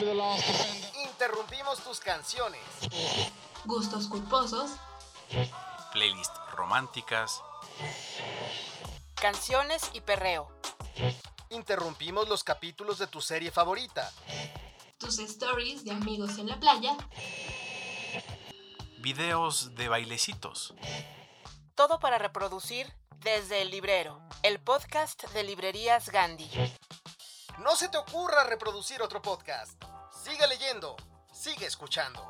Interrumpimos tus canciones. Gustos culposos. Playlist románticas. Canciones y perreo. Interrumpimos los capítulos de tu serie favorita. Tus stories de amigos en la playa. Videos de bailecitos. Todo para reproducir desde el librero, el podcast de librerías Gandhi. No se te ocurra reproducir otro podcast. Sigue leyendo, sigue escuchando.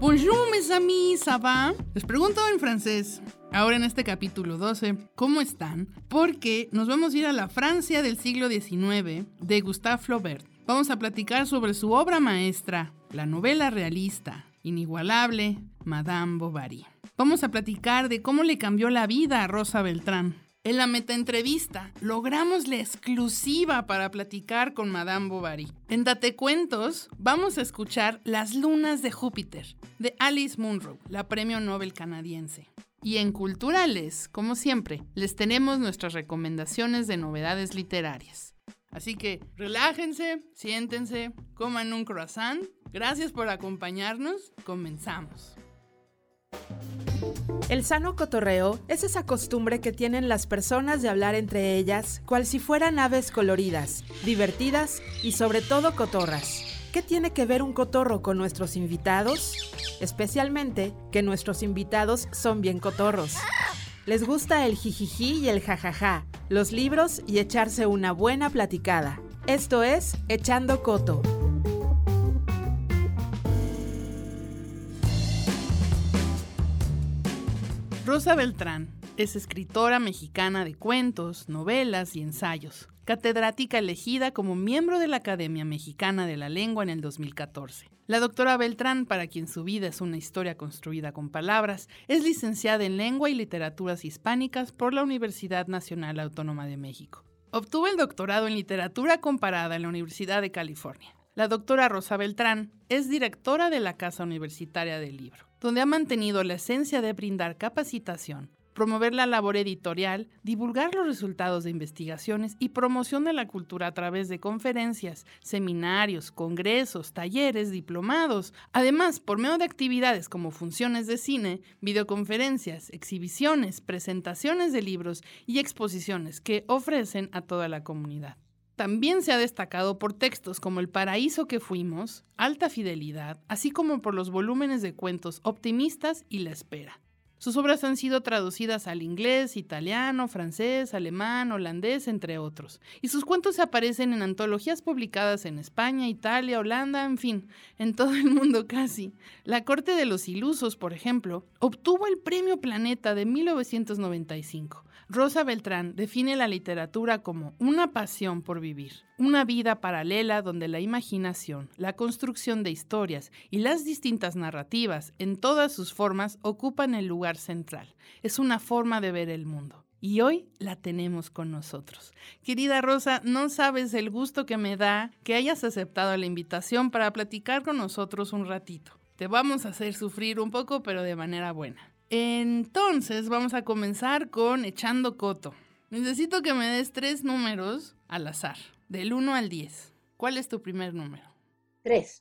Bonjour mes amis, ça va? Les pregunto en francés. Ahora en este capítulo 12, ¿cómo están? Porque nos vamos a ir a la Francia del siglo XIX de Gustave Flaubert. Vamos a platicar sobre su obra maestra, la novela realista, inigualable, Madame Bovary. Vamos a platicar de cómo le cambió la vida a Rosa Beltrán. En la metaentrevista logramos la exclusiva para platicar con Madame Bovary. En Date Cuentos vamos a escuchar Las lunas de Júpiter de Alice Munro, la premio Nobel canadiense. Y en Culturales, como siempre, les tenemos nuestras recomendaciones de novedades literarias. Así que relájense, siéntense, coman un croissant. Gracias por acompañarnos. Comenzamos. El sano cotorreo es esa costumbre que tienen las personas de hablar entre ellas, cual si fueran aves coloridas, divertidas y sobre todo cotorras. ¿Qué tiene que ver un cotorro con nuestros invitados? Especialmente que nuestros invitados son bien cotorros. Les gusta el jijiji y el jajaja, los libros y echarse una buena platicada. Esto es Echando Coto. Rosa Beltrán es escritora mexicana de cuentos, novelas y ensayos, catedrática elegida como miembro de la Academia Mexicana de la Lengua en el 2014. La doctora Beltrán, para quien su vida es una historia construida con palabras, es licenciada en Lengua y Literaturas Hispánicas por la Universidad Nacional Autónoma de México. Obtuvo el doctorado en Literatura Comparada en la Universidad de California. La doctora Rosa Beltrán es directora de la Casa Universitaria del Libro, donde ha mantenido la esencia de brindar capacitación, promover la labor editorial, divulgar los resultados de investigaciones y promoción de la cultura a través de conferencias, seminarios, congresos, talleres, diplomados. Además, por medio de actividades como funciones de cine, videoconferencias, exhibiciones, presentaciones de libros y exposiciones que ofrecen a toda la comunidad. También se ha destacado por textos como El paraíso que fuimos, Alta Fidelidad, así como por los volúmenes de cuentos optimistas y La espera. Sus obras han sido traducidas al inglés, italiano, francés, alemán, holandés, entre otros. Y sus cuentos aparecen en antologías publicadas en España, Italia, Holanda, en fin, en todo el mundo casi. La Corte de los Ilusos, por ejemplo, obtuvo el Premio Planeta de 1995. Rosa Beltrán define la literatura como una pasión por vivir, una vida paralela donde la imaginación, la construcción de historias y las distintas narrativas en todas sus formas ocupan el lugar central. Es una forma de ver el mundo. Y hoy la tenemos con nosotros. Querida Rosa, no sabes el gusto que me da que hayas aceptado la invitación para platicar con nosotros un ratito. Te vamos a hacer sufrir un poco, pero de manera buena. Entonces vamos a comenzar con echando coto. Necesito que me des tres números al azar, del 1 al 10. ¿Cuál es tu primer número? Tres.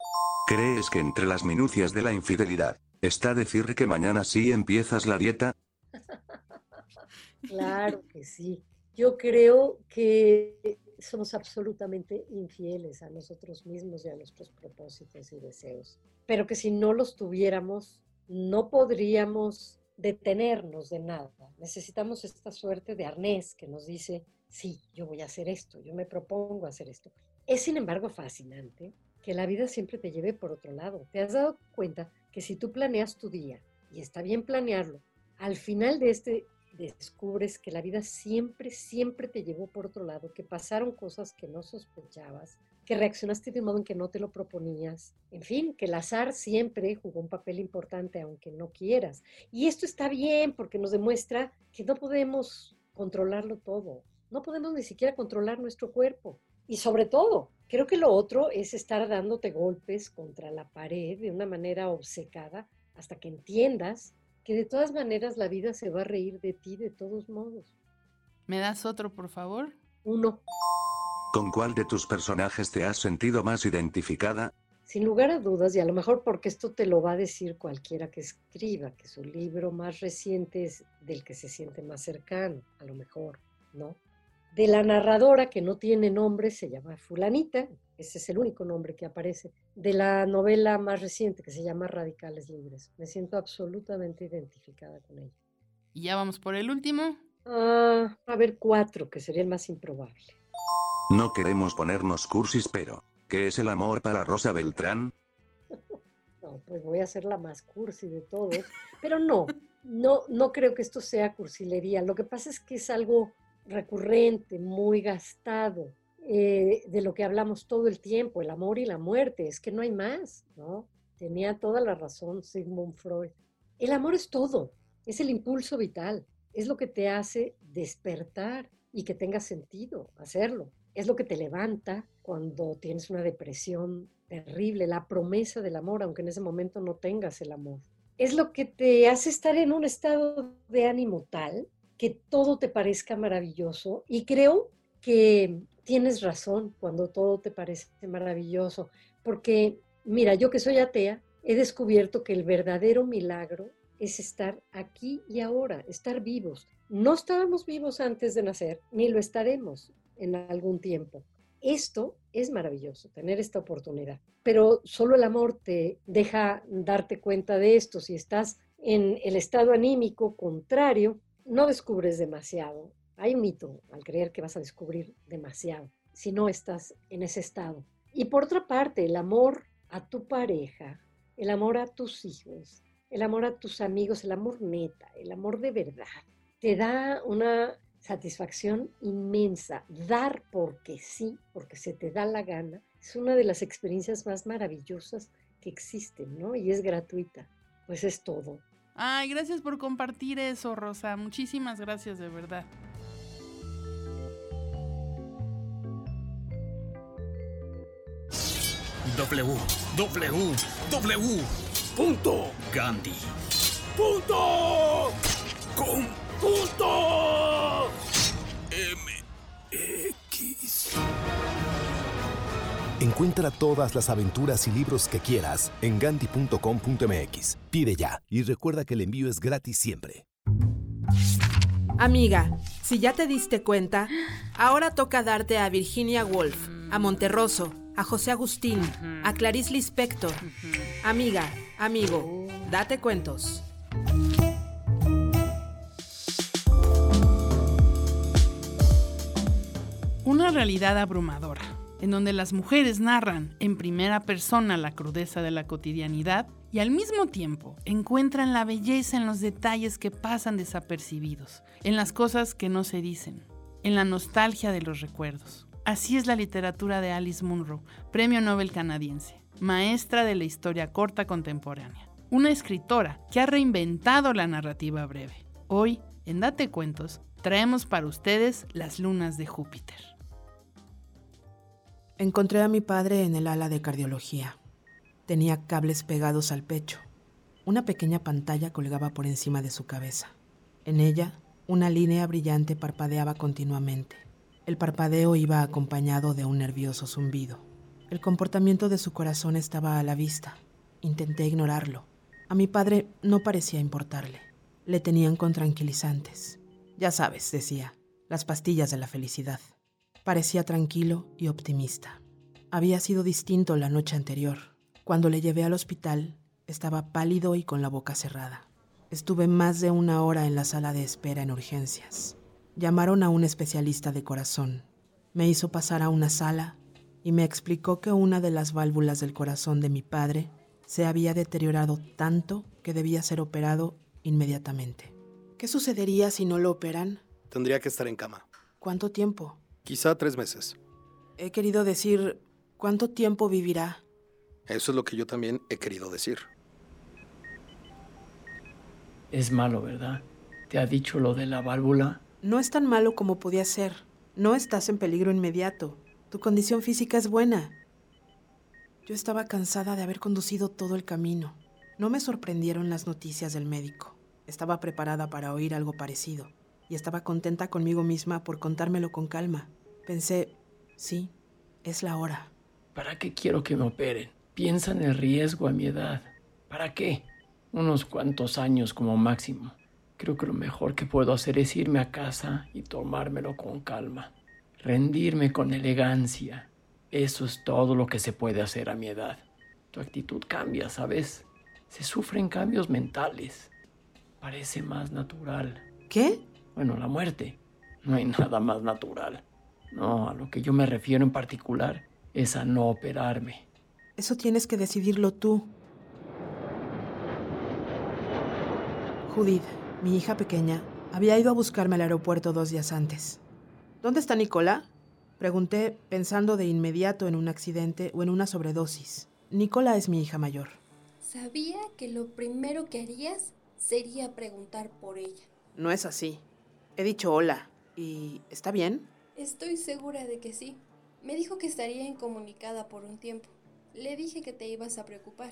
¿Crees que entre las minucias de la infidelidad está decir que mañana sí empiezas la dieta? claro que sí. Yo creo que somos absolutamente infieles a nosotros mismos y a nuestros propósitos y deseos. Pero que si no los tuviéramos, no podríamos detenernos de nada. Necesitamos esta suerte de arnés que nos dice, sí, yo voy a hacer esto, yo me propongo hacer esto. Es sin embargo fascinante que la vida siempre te lleve por otro lado. ¿Te has dado cuenta que si tú planeas tu día, y está bien planearlo, al final de este descubres que la vida siempre, siempre te llevó por otro lado, que pasaron cosas que no sospechabas, que reaccionaste de un modo en que no te lo proponías. En fin, que el azar siempre jugó un papel importante aunque no quieras. Y esto está bien porque nos demuestra que no podemos controlarlo todo. No podemos ni siquiera controlar nuestro cuerpo. Y sobre todo, creo que lo otro es estar dándote golpes contra la pared de una manera obcecada hasta que entiendas que de todas maneras la vida se va a reír de ti de todos modos. ¿Me das otro, por favor? Uno. ¿Con cuál de tus personajes te has sentido más identificada? Sin lugar a dudas, y a lo mejor porque esto te lo va a decir cualquiera que escriba, que su libro más reciente es del que se siente más cercano, a lo mejor, ¿no? De la narradora que no tiene nombre, se llama Fulanita, ese es el único nombre que aparece, de la novela más reciente que se llama Radicales Libres. Me siento absolutamente identificada con ella. Y ya vamos por el último. Ah, a ver, cuatro, que sería el más improbable. No queremos ponernos cursis, pero ¿qué es el amor para Rosa Beltrán? No, pues voy a ser la más cursi de todos, pero no, no, no creo que esto sea cursilería. Lo que pasa es que es algo recurrente, muy gastado, eh, de lo que hablamos todo el tiempo, el amor y la muerte, es que no hay más, ¿no? Tenía toda la razón Sigmund Freud. El amor es todo, es el impulso vital, es lo que te hace despertar y que tenga sentido hacerlo. Es lo que te levanta cuando tienes una depresión terrible, la promesa del amor, aunque en ese momento no tengas el amor. Es lo que te hace estar en un estado de ánimo tal que todo te parezca maravilloso y creo que tienes razón cuando todo te parece maravilloso, porque mira, yo que soy atea, he descubierto que el verdadero milagro es estar aquí y ahora, estar vivos. No estábamos vivos antes de nacer, ni lo estaremos en algún tiempo. Esto es maravilloso, tener esta oportunidad, pero solo el amor te deja darte cuenta de esto. Si estás en el estado anímico contrario, no descubres demasiado. Hay un mito al creer que vas a descubrir demasiado si no estás en ese estado. Y por otra parte, el amor a tu pareja, el amor a tus hijos, el amor a tus amigos, el amor neta, el amor de verdad, te da una satisfacción inmensa. Dar porque sí, porque se te da la gana, es una de las experiencias más maravillosas que existen, ¿no? Y es gratuita. Pues es todo. Ay, gracias por compartir eso, Rosa. Muchísimas gracias, de verdad. W, W, W. Punto. Encuentra todas las aventuras y libros que quieras en gandhi.com.mx. Pide ya y recuerda que el envío es gratis siempre. Amiga, si ya te diste cuenta, ahora toca darte a Virginia Woolf, a Monterroso, a José Agustín, a Clarice Lispector. Amiga, amigo, date cuentos. Una realidad abrumadora, en donde las mujeres narran en primera persona la crudeza de la cotidianidad y al mismo tiempo encuentran la belleza en los detalles que pasan desapercibidos, en las cosas que no se dicen, en la nostalgia de los recuerdos. Así es la literatura de Alice Munro, premio Nobel canadiense, maestra de la historia corta contemporánea, una escritora que ha reinventado la narrativa breve. Hoy, en Date Cuentos, traemos para ustedes las lunas de Júpiter. Encontré a mi padre en el ala de cardiología. Tenía cables pegados al pecho. Una pequeña pantalla colgaba por encima de su cabeza. En ella, una línea brillante parpadeaba continuamente. El parpadeo iba acompañado de un nervioso zumbido. El comportamiento de su corazón estaba a la vista. Intenté ignorarlo. A mi padre no parecía importarle. Le tenían con tranquilizantes. Ya sabes, decía, las pastillas de la felicidad. Parecía tranquilo y optimista. Había sido distinto la noche anterior. Cuando le llevé al hospital, estaba pálido y con la boca cerrada. Estuve más de una hora en la sala de espera en urgencias. Llamaron a un especialista de corazón. Me hizo pasar a una sala y me explicó que una de las válvulas del corazón de mi padre se había deteriorado tanto que debía ser operado inmediatamente. ¿Qué sucedería si no lo operan? Tendría que estar en cama. ¿Cuánto tiempo? Quizá tres meses. He querido decir, ¿cuánto tiempo vivirá? Eso es lo que yo también he querido decir. Es malo, ¿verdad? ¿Te ha dicho lo de la válvula? No es tan malo como podía ser. No estás en peligro inmediato. Tu condición física es buena. Yo estaba cansada de haber conducido todo el camino. No me sorprendieron las noticias del médico. Estaba preparada para oír algo parecido. Y estaba contenta conmigo misma por contármelo con calma. Pensé, sí, es la hora. ¿Para qué quiero que me operen? Piensa en el riesgo a mi edad. ¿Para qué? Unos cuantos años como máximo. Creo que lo mejor que puedo hacer es irme a casa y tomármelo con calma. Rendirme con elegancia. Eso es todo lo que se puede hacer a mi edad. Tu actitud cambia, ¿sabes? Se sufren cambios mentales. Parece más natural. ¿Qué? Bueno, la muerte. No hay nada más natural. No, a lo que yo me refiero en particular es a no operarme. Eso tienes que decidirlo tú. Judith, mi hija pequeña, había ido a buscarme al aeropuerto dos días antes. ¿Dónde está Nicola? Pregunté pensando de inmediato en un accidente o en una sobredosis. Nicola es mi hija mayor. Sabía que lo primero que harías sería preguntar por ella. No es así. He dicho hola. ¿Y está bien? Estoy segura de que sí. Me dijo que estaría incomunicada por un tiempo. Le dije que te ibas a preocupar.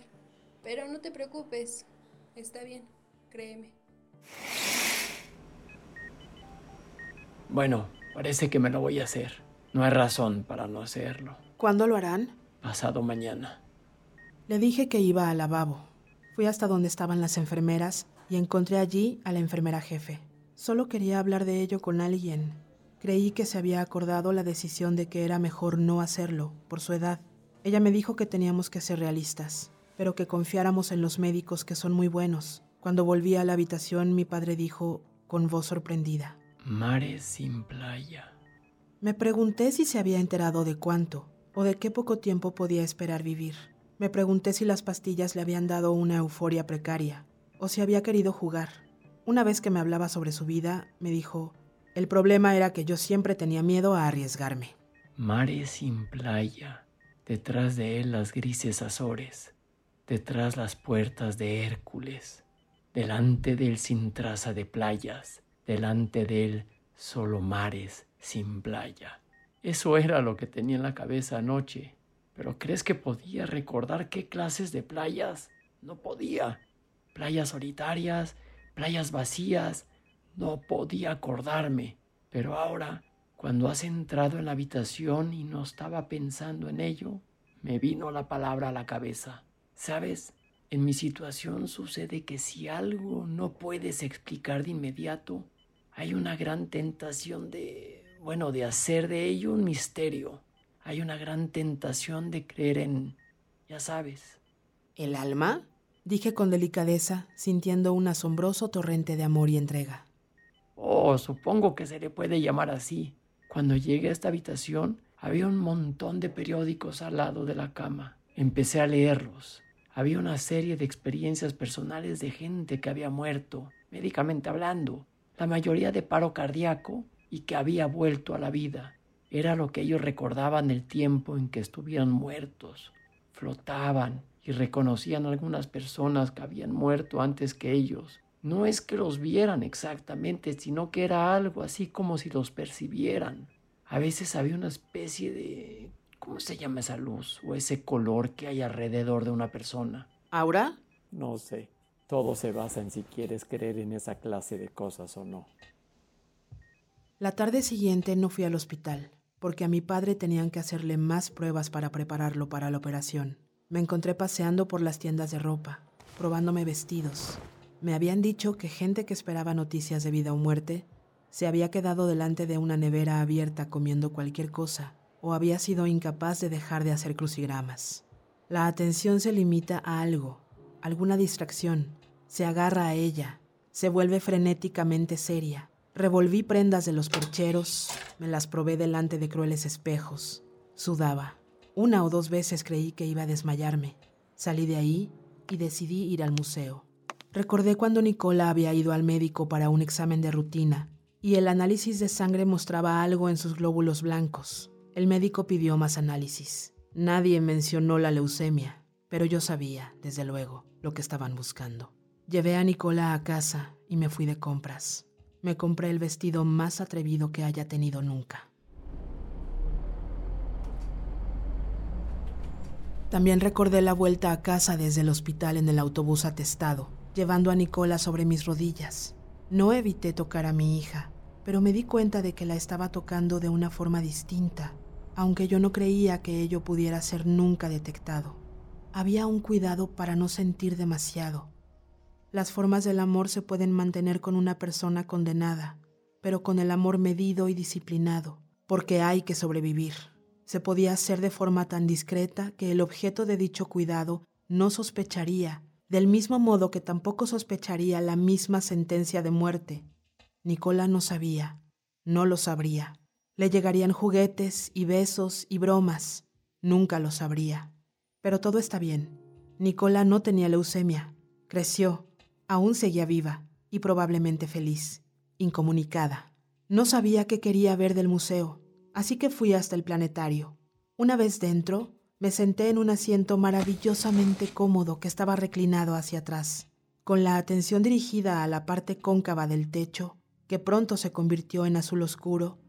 Pero no te preocupes. Está bien, créeme. Bueno, parece que me lo voy a hacer. No hay razón para no hacerlo. ¿Cuándo lo harán? Pasado mañana. Le dije que iba al lavabo. Fui hasta donde estaban las enfermeras y encontré allí a la enfermera jefe. Solo quería hablar de ello con alguien. Creí que se había acordado la decisión de que era mejor no hacerlo, por su edad. Ella me dijo que teníamos que ser realistas, pero que confiáramos en los médicos que son muy buenos. Cuando volví a la habitación, mi padre dijo, con voz sorprendida. Mares sin playa. Me pregunté si se había enterado de cuánto o de qué poco tiempo podía esperar vivir. Me pregunté si las pastillas le habían dado una euforia precaria o si había querido jugar. Una vez que me hablaba sobre su vida, me dijo, el problema era que yo siempre tenía miedo a arriesgarme. Mares sin playa, detrás de él las grises Azores, detrás las puertas de Hércules, delante de él sin traza de playas, delante de él solo mares sin playa. Eso era lo que tenía en la cabeza anoche. ¿Pero crees que podía recordar qué clases de playas? No podía. Playas solitarias, playas vacías. No podía acordarme. Pero ahora, cuando has entrado en la habitación y no estaba pensando en ello, me vino la palabra a la cabeza. ¿Sabes? En mi situación sucede que si algo no puedes explicar de inmediato, hay una gran tentación de, bueno, de hacer de ello un misterio. Hay una gran tentación de creer en, ya sabes. ¿El alma? Dije con delicadeza, sintiendo un asombroso torrente de amor y entrega. Oh, supongo que se le puede llamar así. Cuando llegué a esta habitación, había un montón de periódicos al lado de la cama. Empecé a leerlos. Había una serie de experiencias personales de gente que había muerto, médicamente hablando, la mayoría de paro cardíaco y que había vuelto a la vida. Era lo que ellos recordaban el tiempo en que estuvieron muertos. Flotaban y reconocían a algunas personas que habían muerto antes que ellos. No es que los vieran exactamente, sino que era algo así como si los percibieran. A veces había una especie de... ¿Cómo se llama esa luz o ese color que hay alrededor de una persona? ¿Aura? No sé. Todo se basa en si quieres creer en esa clase de cosas o no. La tarde siguiente no fui al hospital, porque a mi padre tenían que hacerle más pruebas para prepararlo para la operación. Me encontré paseando por las tiendas de ropa, probándome vestidos. Me habían dicho que gente que esperaba noticias de vida o muerte se había quedado delante de una nevera abierta comiendo cualquier cosa o había sido incapaz de dejar de hacer crucigramas. La atención se limita a algo, alguna distracción, se agarra a ella, se vuelve frenéticamente seria. Revolví prendas de los percheros, me las probé delante de crueles espejos. Sudaba. Una o dos veces creí que iba a desmayarme. Salí de ahí y decidí ir al museo. Recordé cuando Nicola había ido al médico para un examen de rutina y el análisis de sangre mostraba algo en sus glóbulos blancos. El médico pidió más análisis. Nadie mencionó la leucemia, pero yo sabía, desde luego, lo que estaban buscando. Llevé a Nicola a casa y me fui de compras. Me compré el vestido más atrevido que haya tenido nunca. También recordé la vuelta a casa desde el hospital en el autobús atestado, llevando a Nicola sobre mis rodillas. No evité tocar a mi hija. pero me di cuenta de que la estaba tocando de una forma distinta, aunque yo no creía que ello pudiera ser nunca detectado. Había un cuidado para no sentir demasiado. Las formas del amor se pueden mantener con una persona condenada, pero con el amor medido y disciplinado, porque hay que sobrevivir. Se podía hacer de forma tan discreta que el objeto de dicho cuidado no sospecharía, del mismo modo que tampoco sospecharía la misma sentencia de muerte. Nicola no sabía, no lo sabría. Le llegarían juguetes y besos y bromas, nunca lo sabría. Pero todo está bien. Nicola no tenía leucemia, creció, aún seguía viva y probablemente feliz, incomunicada. No sabía qué quería ver del museo, así que fui hasta el planetario. Una vez dentro, me senté en un asiento maravillosamente cómodo que estaba reclinado hacia atrás, con la atención dirigida a la parte cóncava del techo, que pronto se convirtió en azul oscuro.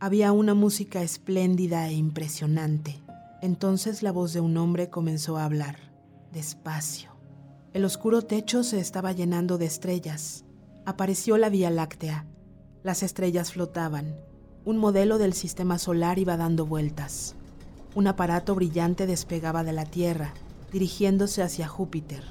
Había una música espléndida e impresionante. Entonces la voz de un hombre comenzó a hablar, despacio. El oscuro techo se estaba llenando de estrellas. Apareció la Vía Láctea. Las estrellas flotaban. Un modelo del sistema solar iba dando vueltas. Un aparato brillante despegaba de la Tierra, dirigiéndose hacia Júpiter.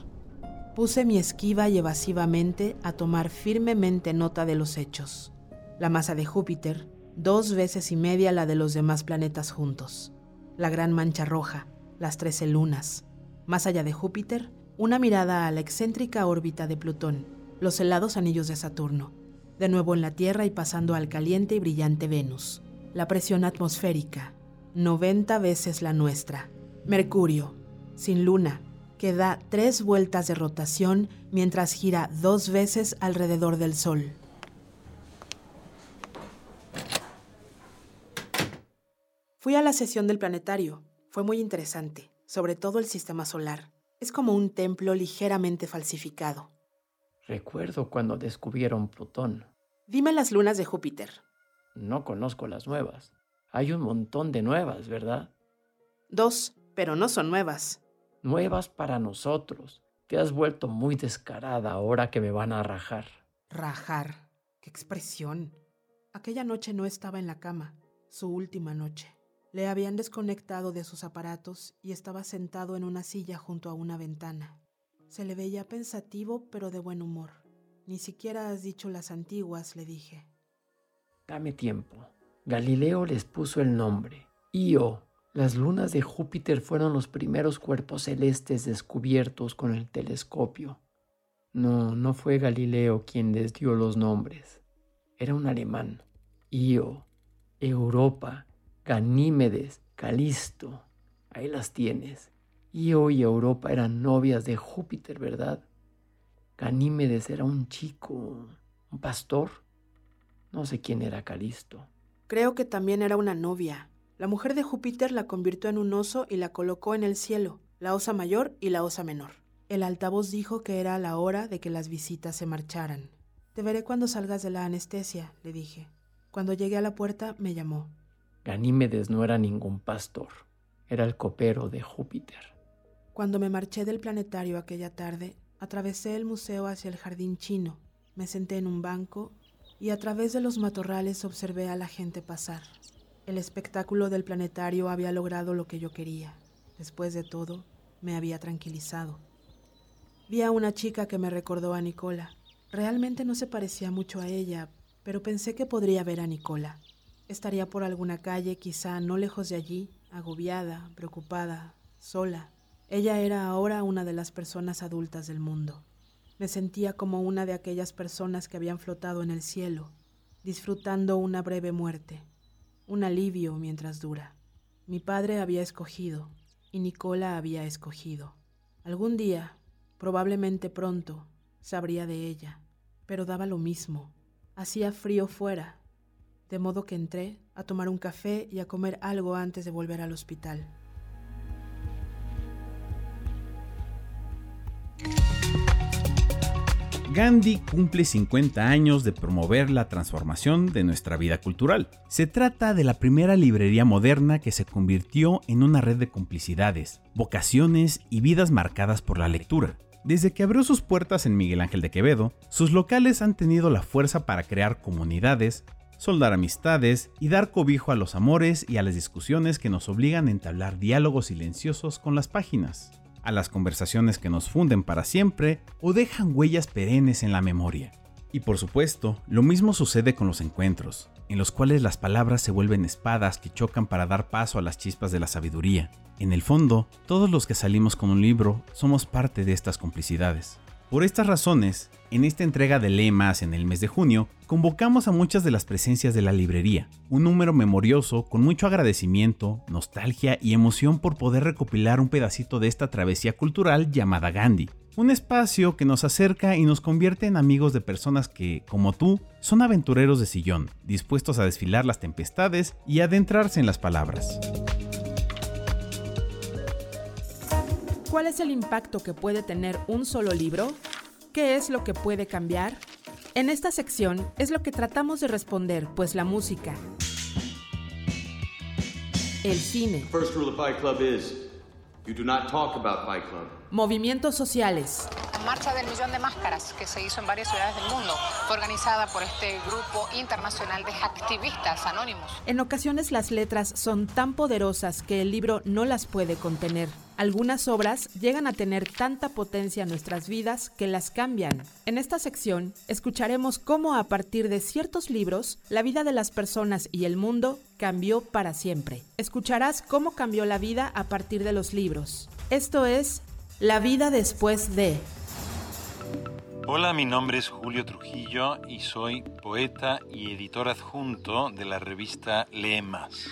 Puse mi esquiva y evasivamente a tomar firmemente nota de los hechos. La masa de Júpiter, dos veces y media la de los demás planetas juntos. La gran mancha roja, las trece lunas. Más allá de Júpiter, una mirada a la excéntrica órbita de Plutón, los helados anillos de Saturno. De nuevo en la Tierra y pasando al caliente y brillante Venus. La presión atmosférica, 90 veces la nuestra. Mercurio, sin luna, que da tres vueltas de rotación mientras gira dos veces alrededor del Sol. Fui a la sesión del planetario. Fue muy interesante, sobre todo el sistema solar. Es como un templo ligeramente falsificado. Recuerdo cuando descubrieron Plutón. Dime las lunas de Júpiter. No conozco las nuevas. Hay un montón de nuevas, ¿verdad? Dos, pero no son nuevas. Nuevas para nosotros. Te has vuelto muy descarada ahora que me van a rajar. Rajar. ¡Qué expresión! Aquella noche no estaba en la cama, su última noche. Le habían desconectado de sus aparatos y estaba sentado en una silla junto a una ventana. Se le veía pensativo pero de buen humor. Ni siquiera has dicho las antiguas, le dije. Dame tiempo. Galileo les puso el nombre. Io. Las lunas de Júpiter fueron los primeros cuerpos celestes descubiertos con el telescopio. No, no fue Galileo quien les dio los nombres. Era un alemán. Io, Europa, Ganímedes, Calisto. Ahí las tienes. Io y Europa eran novias de Júpiter, ¿verdad? Ganímedes era un chico, un pastor. No sé quién era Calisto. Creo que también era una novia. La mujer de Júpiter la convirtió en un oso y la colocó en el cielo, la osa mayor y la osa menor. El altavoz dijo que era la hora de que las visitas se marcharan. Te veré cuando salgas de la anestesia, le dije. Cuando llegué a la puerta me llamó. Ganímedes no era ningún pastor, era el copero de Júpiter. Cuando me marché del planetario aquella tarde, atravesé el museo hacia el jardín chino, me senté en un banco y a través de los matorrales observé a la gente pasar. El espectáculo del planetario había logrado lo que yo quería. Después de todo, me había tranquilizado. Vi a una chica que me recordó a Nicola. Realmente no se parecía mucho a ella, pero pensé que podría ver a Nicola. Estaría por alguna calle, quizá no lejos de allí, agobiada, preocupada, sola. Ella era ahora una de las personas adultas del mundo. Me sentía como una de aquellas personas que habían flotado en el cielo, disfrutando una breve muerte, un alivio mientras dura. Mi padre había escogido y Nicola había escogido. Algún día, probablemente pronto, sabría de ella, pero daba lo mismo. Hacía frío fuera, de modo que entré a tomar un café y a comer algo antes de volver al hospital. Gandhi cumple 50 años de promover la transformación de nuestra vida cultural. Se trata de la primera librería moderna que se convirtió en una red de complicidades, vocaciones y vidas marcadas por la lectura. Desde que abrió sus puertas en Miguel Ángel de Quevedo, sus locales han tenido la fuerza para crear comunidades, soldar amistades y dar cobijo a los amores y a las discusiones que nos obligan a entablar diálogos silenciosos con las páginas, a las conversaciones que nos funden para siempre o dejan huellas perennes en la memoria. Y por supuesto, lo mismo sucede con los encuentros, en los cuales las palabras se vuelven espadas que chocan para dar paso a las chispas de la sabiduría. En el fondo, todos los que salimos con un libro somos parte de estas complicidades. Por estas razones, en esta entrega de lemas en el mes de junio, convocamos a muchas de las presencias de la librería, un número memorioso con mucho agradecimiento, nostalgia y emoción por poder recopilar un pedacito de esta travesía cultural llamada Gandhi. Un espacio que nos acerca y nos convierte en amigos de personas que, como tú, son aventureros de sillón, dispuestos a desfilar las tempestades y adentrarse en las palabras. ¿Cuál es el impacto que puede tener un solo libro? ¿Qué es lo que puede cambiar? En esta sección es lo que tratamos de responder, pues la música, el cine, First rule of Fight Club is you do not talk about Fight Club. movimientos sociales, La marcha del millón de máscaras que se hizo en varias ciudades del mundo fue organizada por este grupo internacional de activistas anónimos. En ocasiones las letras son tan poderosas que el libro no las puede contener. Algunas obras llegan a tener tanta potencia en nuestras vidas que las cambian. En esta sección escucharemos cómo a partir de ciertos libros la vida de las personas y el mundo cambió para siempre. Escucharás cómo cambió la vida a partir de los libros. Esto es La vida después de... Hola, mi nombre es Julio Trujillo y soy poeta y editor adjunto de la revista Lemas.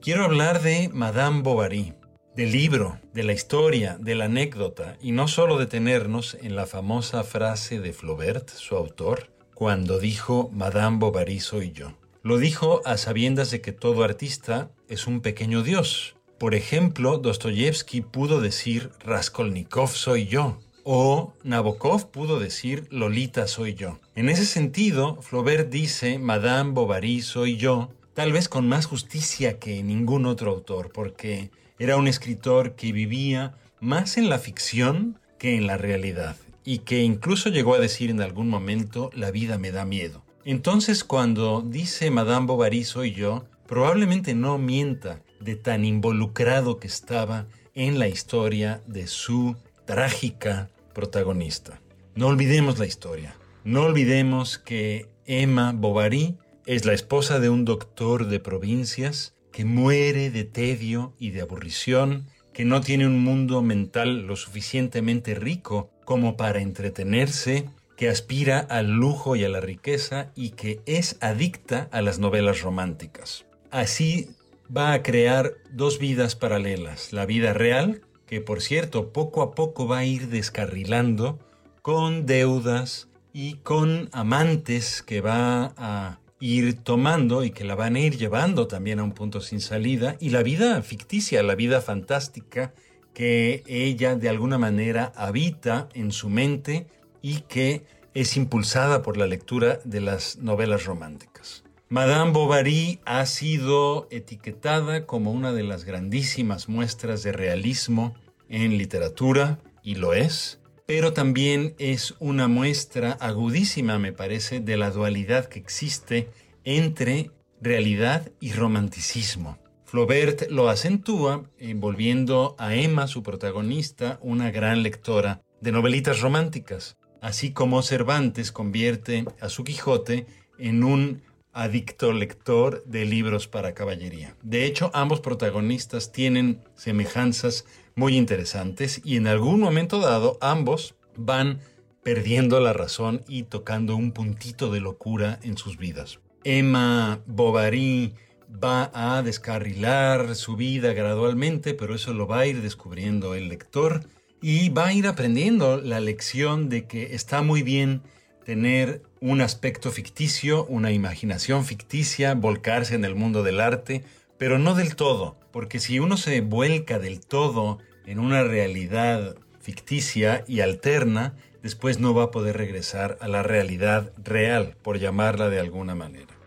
Quiero hablar de Madame Bovary, del libro, de la historia, de la anécdota, y no solo detenernos en la famosa frase de Flaubert, su autor, cuando dijo Madame Bovary soy yo. Lo dijo a sabiendas de que todo artista es un pequeño dios. Por ejemplo, Dostoyevsky pudo decir Raskolnikov soy yo, o Nabokov pudo decir Lolita soy yo. En ese sentido, Flaubert dice Madame Bovary soy yo, tal vez con más justicia que ningún otro autor, porque era un escritor que vivía más en la ficción que en la realidad, y que incluso llegó a decir en algún momento la vida me da miedo. Entonces cuando dice Madame Bovary soy yo, probablemente no mienta de tan involucrado que estaba en la historia de su trágica protagonista. No olvidemos la historia. No olvidemos que Emma Bovary es la esposa de un doctor de provincias que muere de tedio y de aburrición, que no tiene un mundo mental lo suficientemente rico como para entretenerse, que aspira al lujo y a la riqueza y que es adicta a las novelas románticas. Así va a crear dos vidas paralelas, la vida real, que por cierto poco a poco va a ir descarrilando con deudas y con amantes que va a ir tomando y que la van a ir llevando también a un punto sin salida, y la vida ficticia, la vida fantástica que ella de alguna manera habita en su mente y que es impulsada por la lectura de las novelas románticas. Madame Bovary ha sido etiquetada como una de las grandísimas muestras de realismo en literatura, y lo es, pero también es una muestra agudísima, me parece, de la dualidad que existe entre realidad y romanticismo. Flaubert lo acentúa envolviendo a Emma, su protagonista, una gran lectora de novelitas románticas, así como Cervantes convierte a su Quijote en un adicto lector de libros para caballería. De hecho, ambos protagonistas tienen semejanzas muy interesantes y en algún momento dado ambos van perdiendo la razón y tocando un puntito de locura en sus vidas. Emma Bovary va a descarrilar su vida gradualmente, pero eso lo va a ir descubriendo el lector y va a ir aprendiendo la lección de que está muy bien tener un aspecto ficticio, una imaginación ficticia, volcarse en el mundo del arte, pero no del todo, porque si uno se vuelca del todo en una realidad ficticia y alterna, después no va a poder regresar a la realidad real, por llamarla de alguna manera.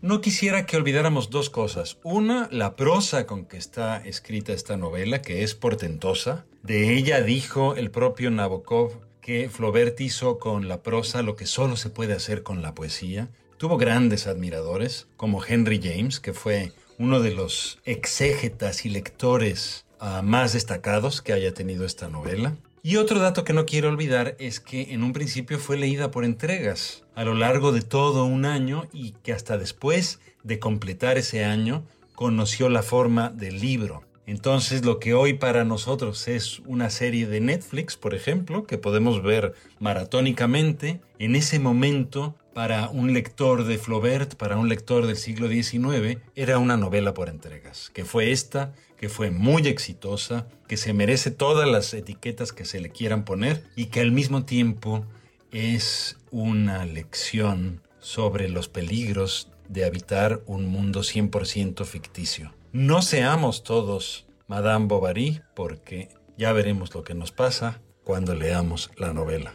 No quisiera que olvidáramos dos cosas. Una, la prosa con que está escrita esta novela, que es portentosa. De ella dijo el propio Nabokov que Flaubert hizo con la prosa lo que solo se puede hacer con la poesía. tuvo grandes admiradores, como Henry James, que fue uno de los exégetas y lectores uh, más destacados que haya tenido esta novela. Y otro dato que no quiero olvidar es que en un principio fue leída por entregas a lo largo de todo un año y que hasta después de completar ese año conoció la forma del libro. Entonces lo que hoy para nosotros es una serie de Netflix, por ejemplo, que podemos ver maratónicamente, en ese momento para un lector de Flaubert, para un lector del siglo XIX, era una novela por entregas, que fue esta, que fue muy exitosa, que se merece todas las etiquetas que se le quieran poner y que al mismo tiempo es una lección sobre los peligros de habitar un mundo 100% ficticio. No seamos todos Madame Bovary porque ya veremos lo que nos pasa cuando leamos la novela.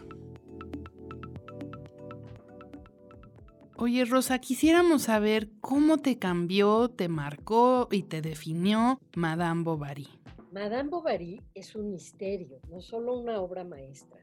Oye Rosa, quisiéramos saber cómo te cambió, te marcó y te definió Madame Bovary. Madame Bovary es un misterio, no solo una obra maestra,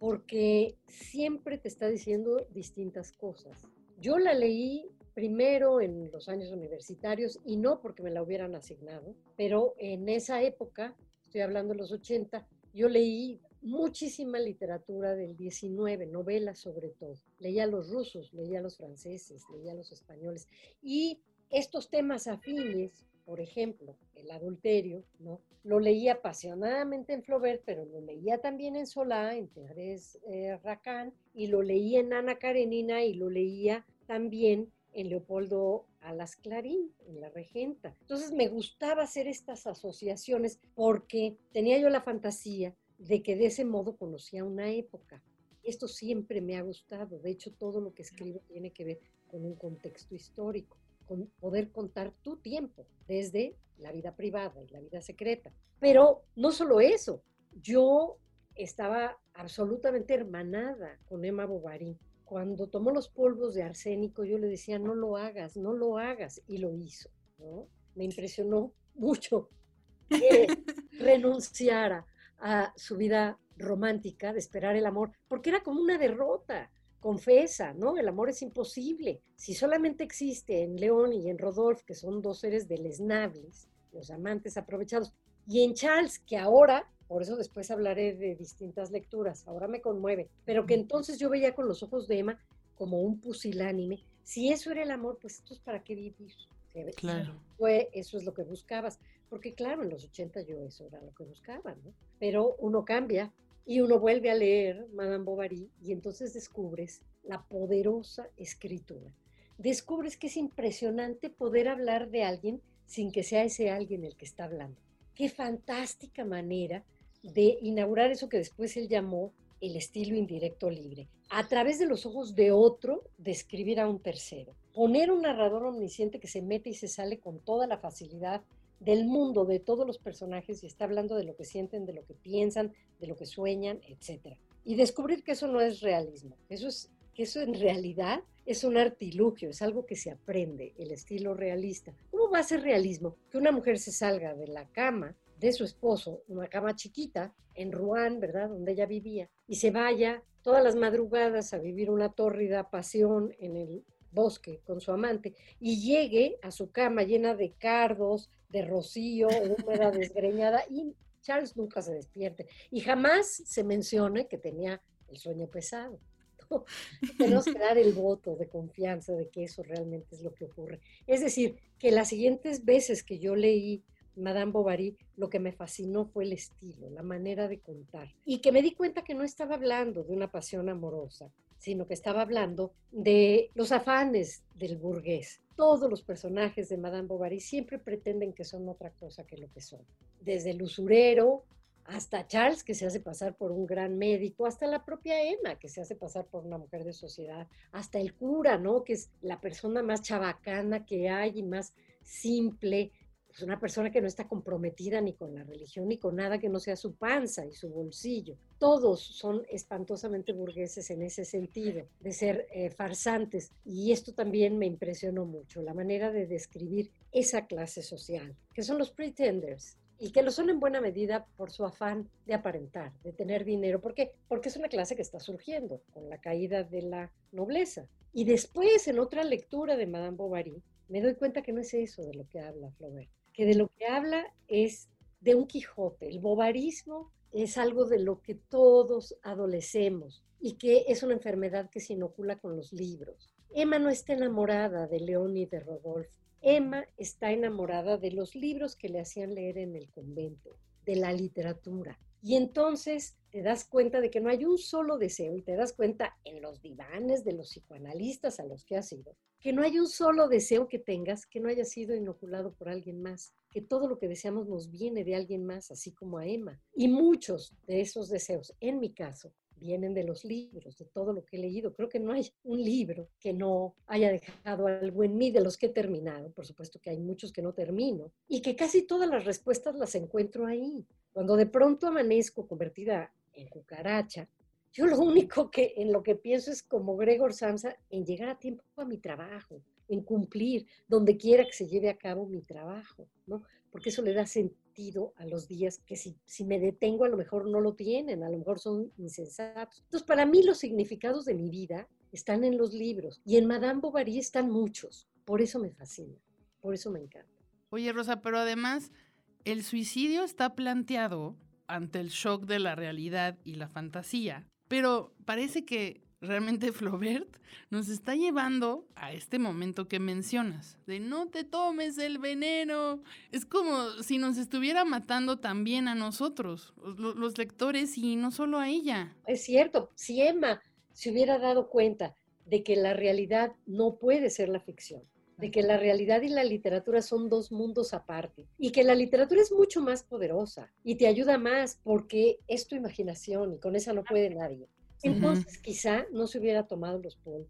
porque siempre te está diciendo distintas cosas. Yo la leí primero en los años universitarios y no porque me la hubieran asignado, pero en esa época, estoy hablando de los 80, yo leí muchísima literatura del 19, novelas sobre todo. Leía a los rusos, leía a los franceses, leía a los españoles. Y estos temas afines, por ejemplo, el adulterio, ¿no? Lo leía apasionadamente en Flaubert, pero lo leía también en Solá, en Thérèse eh, Racan, y lo leía en Ana Karenina y lo leía también en Leopoldo Alas Clarín, en La Regenta. Entonces me gustaba hacer estas asociaciones porque tenía yo la fantasía de que de ese modo conocía una época. Esto siempre me ha gustado. De hecho, todo lo que escribo tiene que ver con un contexto histórico, con poder contar tu tiempo desde la vida privada y la vida secreta. Pero no solo eso, yo estaba absolutamente hermanada con Emma Bovary cuando tomó los polvos de arsénico, yo le decía, no lo hagas, no lo hagas, y lo hizo, ¿no? Me impresionó mucho que renunciara a su vida romántica de esperar el amor, porque era como una derrota, confesa, ¿no? El amor es imposible. Si solamente existe en León y en Rodolphe, que son dos seres deleznables, los amantes aprovechados, y en Charles, que ahora por eso después hablaré de distintas lecturas, ahora me conmueve, pero que entonces yo veía con los ojos de Emma como un pusilánime, si eso era el amor, pues entonces ¿para qué vivir? Claro. Fue, eso es lo que buscabas, porque claro, en los 80 yo eso era lo que buscaba, ¿no? Pero uno cambia y uno vuelve a leer Madame Bovary y entonces descubres la poderosa escritura. Descubres que es impresionante poder hablar de alguien sin que sea ese alguien el que está hablando. Qué fantástica manera de inaugurar eso que después él llamó el estilo indirecto libre, a través de los ojos de otro, describir a un tercero. Poner un narrador omnisciente que se mete y se sale con toda la facilidad del mundo, de todos los personajes, y está hablando de lo que sienten, de lo que piensan, de lo que sueñan, etc. Y descubrir que eso no es realismo, eso es, que eso en realidad es un artilugio, es algo que se aprende, el estilo realista. ¿Cómo va a ser realismo? Que una mujer se salga de la cama de su esposo, una cama chiquita, en Rouen, ¿verdad?, donde ella vivía, y se vaya todas las madrugadas a vivir una tórrida pasión en el bosque con su amante, y llegue a su cama llena de cardos, de rocío, húmeda, desgreñada, y Charles nunca se despierte. Y jamás se mencione que tenía el sueño pesado. Tenemos que dar el voto de confianza de que eso realmente es lo que ocurre. Es decir, que las siguientes veces que yo leí Madame Bovary, lo que me fascinó fue el estilo, la manera de contar. Y que me di cuenta que no estaba hablando de una pasión amorosa, sino que estaba hablando de los afanes del burgués. Todos los personajes de Madame Bovary siempre pretenden que son otra cosa que lo que son. Desde el usurero hasta Charles, que se hace pasar por un gran médico, hasta la propia Emma, que se hace pasar por una mujer de sociedad, hasta el cura, ¿no? Que es la persona más chabacana que hay y más simple, pues una persona que no está comprometida ni con la religión ni con nada que no sea su panza y su bolsillo. Todos son espantosamente burgueses en ese sentido, de ser eh, farsantes. Y esto también me impresionó mucho, la manera de describir esa clase social, que son los pretenders, y que lo son en buena medida por su afán de aparentar, de tener dinero. ¿Por qué? Porque es una clase que está surgiendo con la caída de la nobleza. Y después, en otra lectura de Madame Bovary, me doy cuenta que no es eso de lo que habla Flaubert, que de lo que habla es de un Quijote. El bovarismo es algo de lo que todos adolecemos y que es una enfermedad que se inocula con los libros. Emma no está enamorada de León y de Rodolfo. Emma está enamorada de los libros que le hacían leer en el convento, de la literatura. Y entonces te das cuenta de que no hay un solo deseo y te das cuenta en los divanes de los psicoanalistas a los que has ido, que no hay un solo deseo que tengas que no haya sido inoculado por alguien más, que todo lo que deseamos nos viene de alguien más, así como a Emma. Y muchos de esos deseos, en mi caso, vienen de los libros, de todo lo que he leído. Creo que no hay un libro que no haya dejado algo en mí de los que he terminado. Por supuesto que hay muchos que no termino y que casi todas las respuestas las encuentro ahí. Cuando de pronto amanezco convertida en cucaracha, yo lo único que en lo que pienso es como Gregor Samsa en llegar a tiempo a mi trabajo, en cumplir donde quiera que se lleve a cabo mi trabajo, ¿no? Porque eso le da sentido a los días que si, si me detengo a lo mejor no lo tienen, a lo mejor son insensatos. Entonces, para mí los significados de mi vida están en los libros y en Madame Bovary están muchos. Por eso me fascina, por eso me encanta. Oye, Rosa, pero además el suicidio está planteado ante el shock de la realidad y la fantasía, pero parece que realmente Flaubert nos está llevando a este momento que mencionas, de no te tomes el veneno. Es como si nos estuviera matando también a nosotros, los lectores, y no solo a ella. Es cierto, si Emma se hubiera dado cuenta de que la realidad no puede ser la ficción, de que la realidad y la literatura son dos mundos aparte y que la literatura es mucho más poderosa y te ayuda más porque es tu imaginación y con esa no puede nadie. Entonces quizá no se hubiera tomado los polvos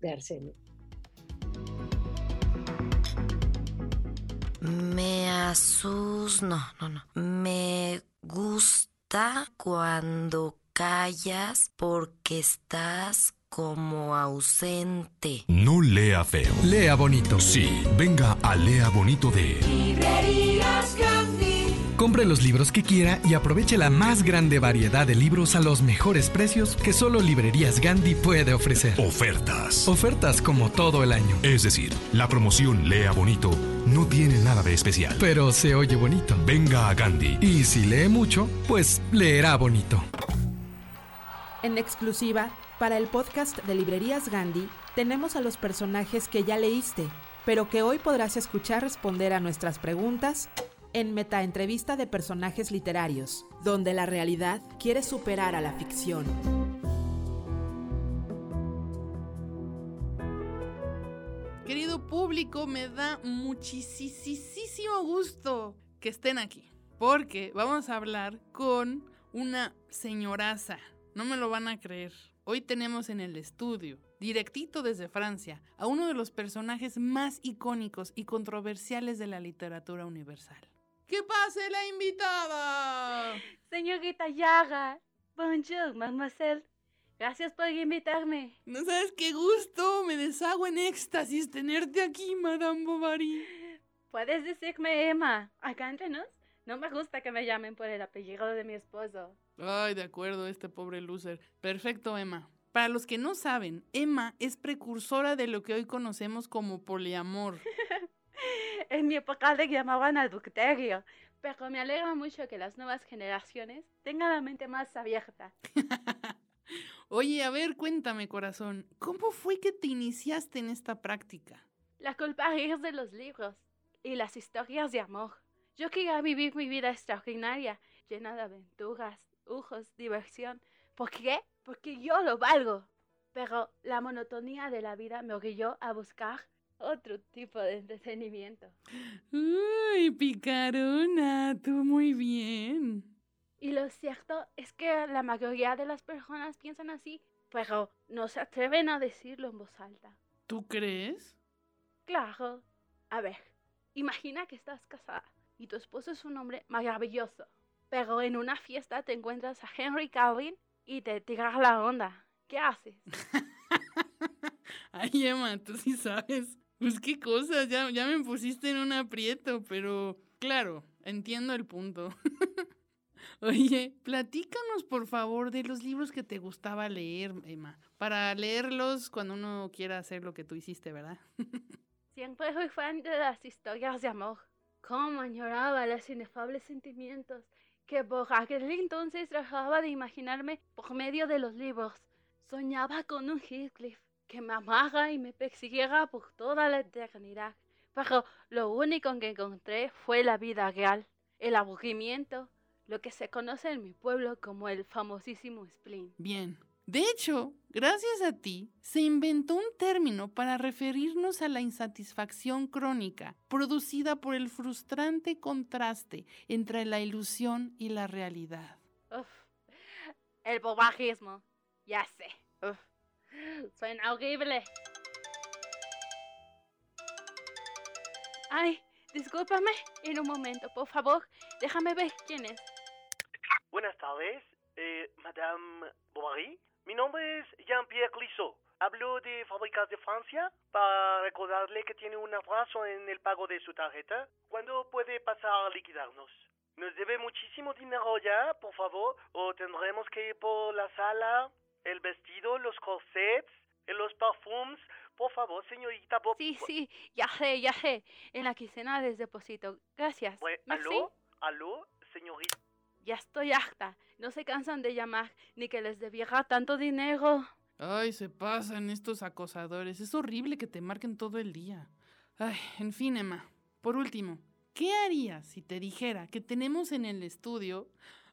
de arsenio. Me asus... No, no, no. Me gusta cuando callas porque estás como ausente. No lea feo. Lea bonito. Sí, venga a Lea Bonito de Librerías Gandhi. Compre los libros que quiera y aproveche la más grande variedad de libros a los mejores precios que solo Librerías Gandhi puede ofrecer. Ofertas. Ofertas como todo el año. Es decir, la promoción Lea Bonito no tiene nada de especial. Pero se oye bonito. Venga a Gandhi. Y si lee mucho, pues leerá bonito. En exclusiva, para el podcast de Librerías Gandhi, tenemos a los personajes que ya leíste, pero que hoy podrás escuchar responder a nuestras preguntas en Metaentrevista de Personajes Literarios, donde la realidad quiere superar a la ficción. Querido público, me da muchísimo gusto que estén aquí, porque vamos a hablar con una señoraza. No me lo van a creer. Hoy tenemos en el estudio, directito desde Francia, a uno de los personajes más icónicos y controversiales de la literatura universal. ¡Que pase la invitada! Señorita Yara. Bonjour, mademoiselle. Gracias por invitarme. No sabes qué gusto. Me deshago en éxtasis tenerte aquí, Madame Bovary. Puedes decirme Emma. Acá entre nos, no me gusta que me llamen por el apellido de mi esposo. Ay, de acuerdo, este pobre loser. Perfecto, Emma. Para los que no saben, Emma es precursora de lo que hoy conocemos como poliamor. en mi época le llamaban adulterio, pero me alegra mucho que las nuevas generaciones tengan la mente más abierta. Oye, a ver, cuéntame, corazón, ¿cómo fue que te iniciaste en esta práctica? La culpa es de los libros y las historias de amor. Yo quería vivir mi vida extraordinaria, llena de aventuras, lujos, diversión. ¿Por qué? Porque yo lo valgo. Pero la monotonía de la vida me orilló a buscar otro tipo de entretenimiento. Uy, picarona, tú muy bien. Y lo cierto es que la mayoría de las personas piensan así, pero no se atreven a decirlo en voz alta. ¿Tú crees? Claro. A ver, imagina que estás casada y tu esposo es un hombre maravilloso, pero en una fiesta te encuentras a Henry Calvin y te tiras la onda. ¿Qué haces? Ay, Emma, tú sí sabes. Pues qué cosas, ya, ya me pusiste en un aprieto, pero claro, entiendo el punto. Oye, platícanos por favor de los libros que te gustaba leer, Emma, para leerlos cuando uno quiera hacer lo que tú hiciste, ¿verdad? Siempre fui fan de las historias de amor. Cómo añoraba los inefables sentimientos que por aquel entonces trataba de imaginarme por medio de los libros. Soñaba con un Heathcliff que me amara y me persiguiera por toda la eternidad. Pero lo único que encontré fue la vida real, el aburrimiento, lo que se conoce en mi pueblo como el famosísimo spleen. Bien. De hecho, gracias a ti, se inventó un término para referirnos a la insatisfacción crónica producida por el frustrante contraste entre la ilusión y la realidad. Uf, el bobajismo, ya sé. Uf, suena horrible. Ay, discúlpame, en un momento, por favor, déjame ver quién es. Buenas tardes, eh, Madame Bovary. Mi nombre es Jean-Pierre Clisot. Hablo de Fábricas de Francia para recordarle que tiene un atraso en el pago de su tarjeta. ¿Cuándo puede pasar a liquidarnos? Nos debe muchísimo dinero ya, por favor, o tendremos que ir por la sala, el vestido, los corsets, los perfumes. Por favor, señorita. Por... Sí, sí, ya sé, ya sé. En la quincena les deposito. Gracias. Merci. ¿Aló? ¿Aló, señorita? Ya estoy harta. No se cansan de llamar ni que les debiera tanto dinero. Ay, se pasan estos acosadores. Es horrible que te marquen todo el día. Ay, en fin, Emma. Por último, ¿qué harías si te dijera que tenemos en el estudio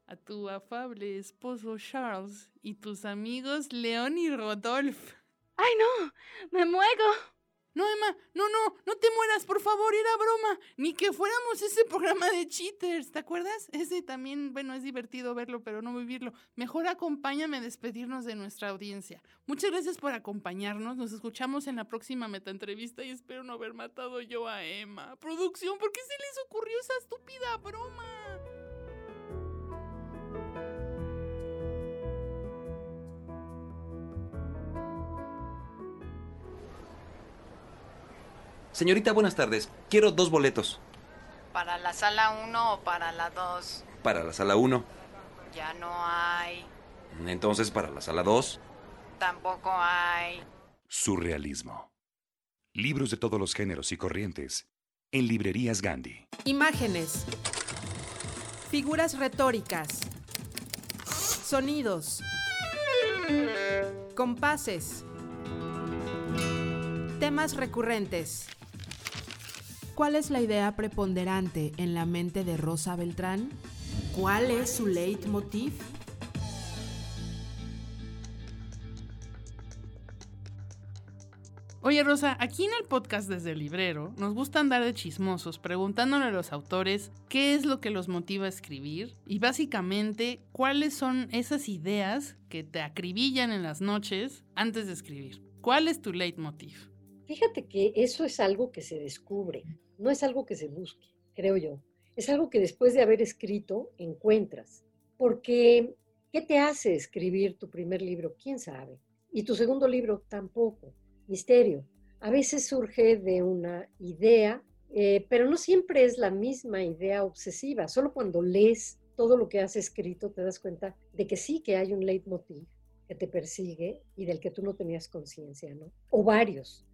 a tu afable esposo Charles y tus amigos León y Rodolphe? ¡Ay, no! ¡Me muero! No, Emma, no, no, no te mueras, por favor, era broma. Ni que fuéramos ese programa de cheaters, ¿te acuerdas? Ese también, bueno, es divertido verlo, pero no vivirlo. Mejor acompáñame a despedirnos de nuestra audiencia. Muchas gracias por acompañarnos. Nos escuchamos en la próxima meta entrevista y espero no haber matado yo a Emma. Producción, ¿por qué se les ocurrió esa estúpida broma? Señorita, buenas tardes. Quiero dos boletos. ¿Para la sala 1 o para la 2? Para la sala 1. Ya no hay. Entonces para la sala 2. Tampoco hay. Surrealismo. Libros de todos los géneros y corrientes. En librerías Gandhi. Imágenes. Figuras retóricas. Sonidos. Compases. Temas recurrentes. ¿Cuál es la idea preponderante en la mente de Rosa Beltrán? ¿Cuál es su leitmotiv? Oye Rosa, aquí en el podcast desde el librero nos gusta andar de chismosos preguntándole a los autores qué es lo que los motiva a escribir y básicamente cuáles son esas ideas que te acribillan en las noches antes de escribir. ¿Cuál es tu leitmotiv? Fíjate que eso es algo que se descubre, no es algo que se busque, creo yo. Es algo que después de haber escrito encuentras. Porque, ¿qué te hace escribir tu primer libro? ¿Quién sabe? Y tu segundo libro tampoco. Misterio. A veces surge de una idea, eh, pero no siempre es la misma idea obsesiva. Solo cuando lees todo lo que has escrito te das cuenta de que sí que hay un leitmotiv que te persigue y del que tú no tenías conciencia, ¿no? O varios.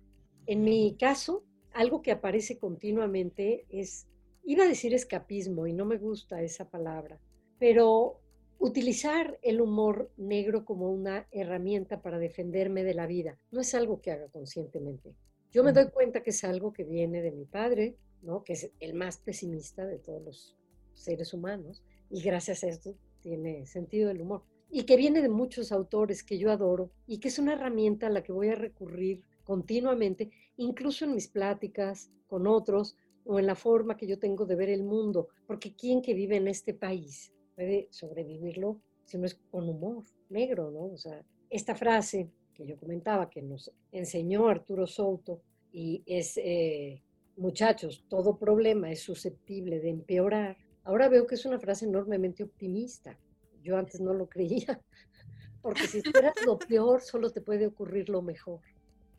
En mi caso, algo que aparece continuamente es, iba a decir escapismo y no me gusta esa palabra, pero utilizar el humor negro como una herramienta para defenderme de la vida no es algo que haga conscientemente. Yo me doy cuenta que es algo que viene de mi padre, ¿no? que es el más pesimista de todos los seres humanos, y gracias a esto tiene sentido el humor. Y que viene de muchos autores que yo adoro y que es una herramienta a la que voy a recurrir continuamente, incluso en mis pláticas con otros o en la forma que yo tengo de ver el mundo, porque ¿quién que vive en este país puede sobrevivirlo si no es con humor negro, ¿no? O sea, esta frase que yo comentaba que nos enseñó Arturo Souto y es, eh, muchachos, todo problema es susceptible de empeorar, ahora veo que es una frase enormemente optimista. Yo antes no lo creía, porque si esperas lo peor, solo te puede ocurrir lo mejor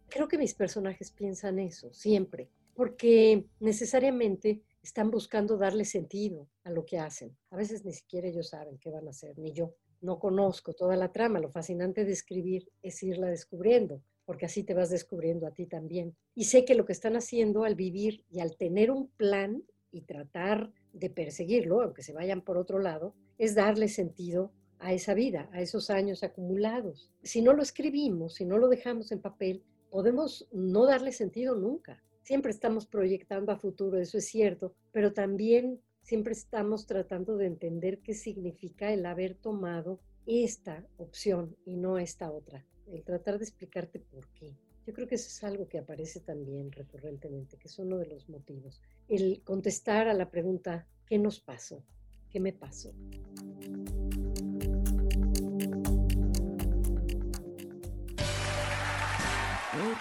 creo que mis personajes piensan eso, siempre. porque necesariamente están buscando darle sentido a lo que hacen. A veces ni siquiera ellos saben qué van a hacer, ni yo. No conozco toda la trama. Lo fascinante de escribir es irla descubriendo, porque así te vas descubriendo a ti también. Y sé que lo que están haciendo al vivir y al tener un plan y tratar de perseguirlo, aunque se vayan por otro lado, es darle sentido a esa vida, a esos años acumulados. Si no lo escribimos, si no lo dejamos en papel, podemos no darle sentido nunca. Siempre estamos proyectando a futuro, eso es cierto, pero también siempre estamos tratando de entender qué significa el haber tomado esta opción y no esta otra. El tratar de explicarte por qué. Yo creo que eso es algo que aparece también recurrentemente, que es uno de los motivos. El contestar a la pregunta, ¿qué nos pasó? ¿Qué me pasó?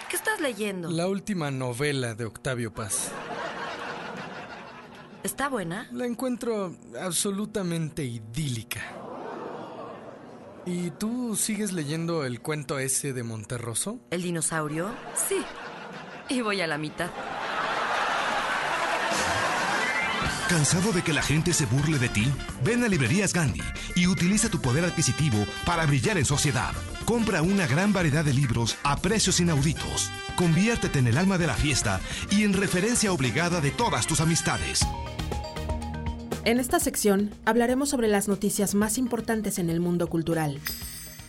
¿Qué estás leyendo? La última novela de Octavio Paz. ¿Está buena? La encuentro absolutamente idílica. ¿Y tú sigues leyendo el cuento ese de Monterroso? ¿El dinosaurio? Sí. Y voy a la mitad. ¿Cansado de que la gente se burle de ti? Ven a Librerías Gandhi y utiliza tu poder adquisitivo para brillar en sociedad. Compra una gran variedad de libros a precios inauditos. Conviértete en el alma de la fiesta y en referencia obligada de todas tus amistades. En esta sección hablaremos sobre las noticias más importantes en el mundo cultural.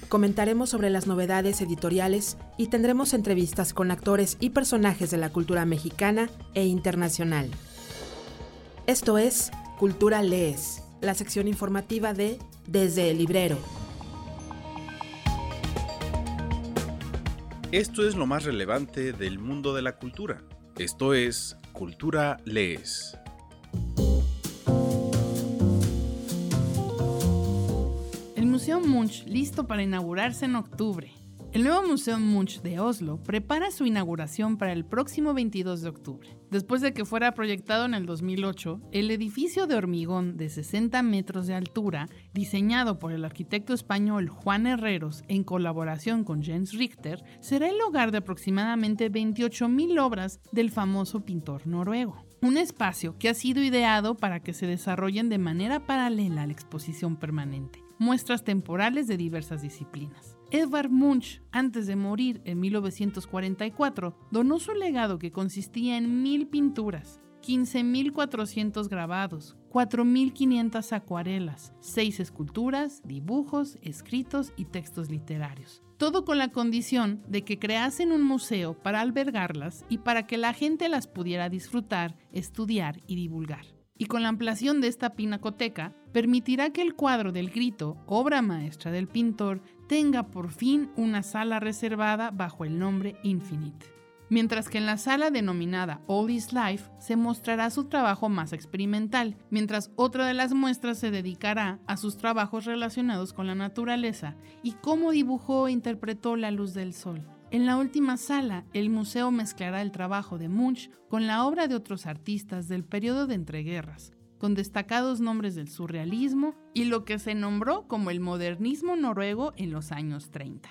Comentaremos sobre las novedades editoriales y tendremos entrevistas con actores y personajes de la cultura mexicana e internacional. Esto es Cultura Lees, la sección informativa de Desde el Librero. Esto es lo más relevante del mundo de la cultura. Esto es Cultura Lees. El Museo Munch listo para inaugurarse en octubre. El nuevo Museo Munch de Oslo prepara su inauguración para el próximo 22 de octubre. Después de que fuera proyectado en el 2008, el edificio de hormigón de 60 metros de altura, diseñado por el arquitecto español Juan Herreros en colaboración con Jens Richter, será el hogar de aproximadamente 28.000 obras del famoso pintor noruego. Un espacio que ha sido ideado para que se desarrollen de manera paralela a la exposición permanente, muestras temporales de diversas disciplinas. Edvard Munch, antes de morir en 1944, donó su legado que consistía en mil pinturas, 15.400 grabados, 4.500 acuarelas, 6 esculturas, dibujos, escritos y textos literarios. Todo con la condición de que creasen un museo para albergarlas y para que la gente las pudiera disfrutar, estudiar y divulgar. Y con la ampliación de esta pinacoteca, permitirá que el cuadro del grito, obra maestra del pintor, tenga por fin una sala reservada bajo el nombre Infinite. Mientras que en la sala denominada All is Life se mostrará su trabajo más experimental, mientras otra de las muestras se dedicará a sus trabajos relacionados con la naturaleza y cómo dibujó e interpretó la luz del sol. En la última sala, el museo mezclará el trabajo de Munch con la obra de otros artistas del periodo de entreguerras, con destacados nombres del surrealismo y lo que se nombró como el modernismo noruego en los años 30.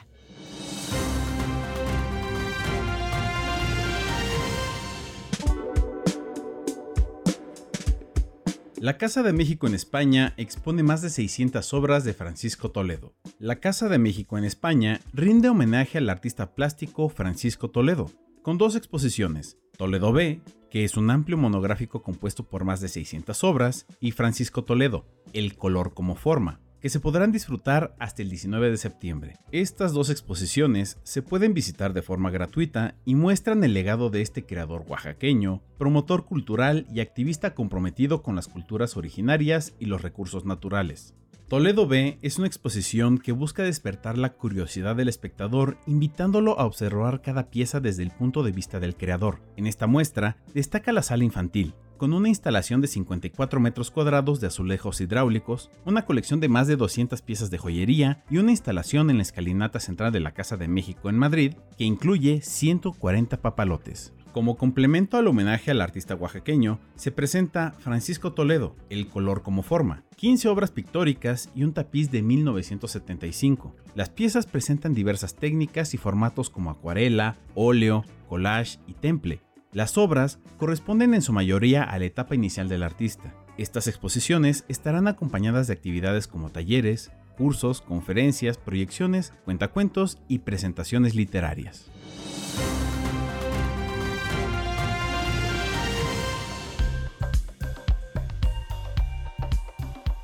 La Casa de México en España expone más de 600 obras de Francisco Toledo. La Casa de México en España rinde homenaje al artista plástico Francisco Toledo, con dos exposiciones, Toledo B, que es un amplio monográfico compuesto por más de 600 obras, y Francisco Toledo, El color como forma, que se podrán disfrutar hasta el 19 de septiembre. Estas dos exposiciones se pueden visitar de forma gratuita y muestran el legado de este creador oaxaqueño, promotor cultural y activista comprometido con las culturas originarias y los recursos naturales. Toledo B es una exposición que busca despertar la curiosidad del espectador invitándolo a observar cada pieza desde el punto de vista del creador. En esta muestra destaca la sala infantil, con una instalación de 54 metros cuadrados de azulejos hidráulicos, una colección de más de 200 piezas de joyería y una instalación en la escalinata central de la Casa de México en Madrid que incluye 140 papalotes. Como complemento al homenaje al artista oaxaqueño, se presenta Francisco Toledo, El color como forma, 15 obras pictóricas y un tapiz de 1975. Las piezas presentan diversas técnicas y formatos como acuarela, óleo, collage y temple, Las obras corresponden en su mayoría a la etapa inicial del artista. Estas exposiciones estarán acompañadas de actividades como talleres, cursos, conferencias, proyecciones, cuentacuentos y presentaciones literarias.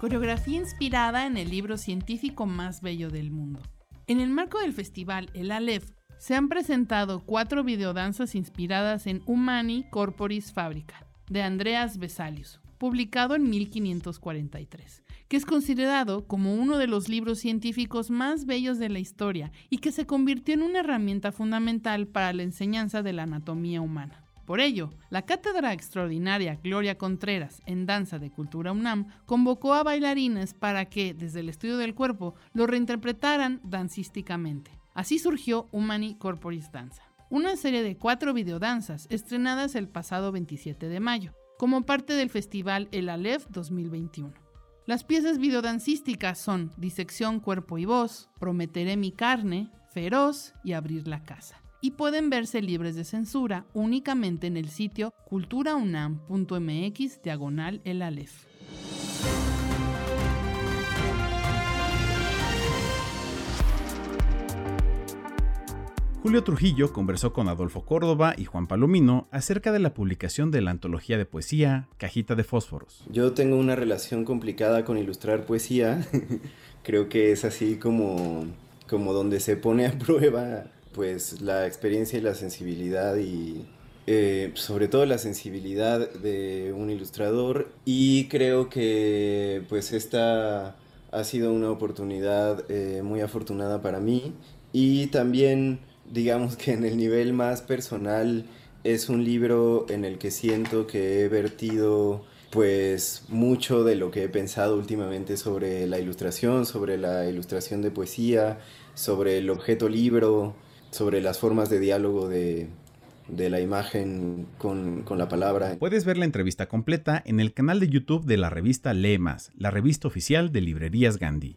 Coreografía inspirada en el libro científico más bello del mundo. En el marco del festival El Aleph, se han presentado cuatro videodanzas inspiradas en Humani Corporis Fabrica, de Andreas Vesalius, publicado en 1543, que es considerado como uno de los libros científicos más bellos de la historia y que se convirtió en una herramienta fundamental para la enseñanza de la anatomía humana. Por ello, la cátedra extraordinaria Gloria Contreras en Danza de Cultura UNAM convocó a bailarines para que, desde el estudio del cuerpo, lo reinterpretaran dancísticamente. Así surgió Humani Corporis Danza, una serie de cuatro videodanzas estrenadas el pasado 27 de mayo, como parte del festival El Aleph 2021. Las piezas videodancísticas son Disección Cuerpo y Voz, Prometeré mi carne, Feroz y Abrir la casa y pueden verse libres de censura únicamente en el sitio culturaunam.mx diagonal el Aleph. Julio Trujillo conversó con Adolfo Córdoba y Juan Palomino acerca de la publicación de la antología de poesía Cajita de Fósforos. Yo tengo una relación complicada con ilustrar poesía. Creo que es así como, como donde se pone a prueba pues la experiencia y la sensibilidad y eh, sobre todo la sensibilidad de un ilustrador. Y creo que pues esta ha sido una oportunidad eh, muy afortunada para mí. Y también digamos que en el nivel más personal es un libro en el que siento que he vertido pues mucho de lo que he pensado últimamente sobre la ilustración, sobre la ilustración de poesía, sobre el objeto libro, sobre las formas de diálogo de, la imagen con, con, la palabra. Puedes ver la entrevista completa en el canal de YouTube de la revista Lemas, la revista oficial de Librerías Gandhi.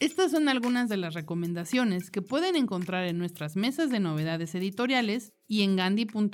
Estas son algunas de las recomendaciones que pueden encontrar en nuestras mesas de novedades editoriales y en gandhi.com.mx.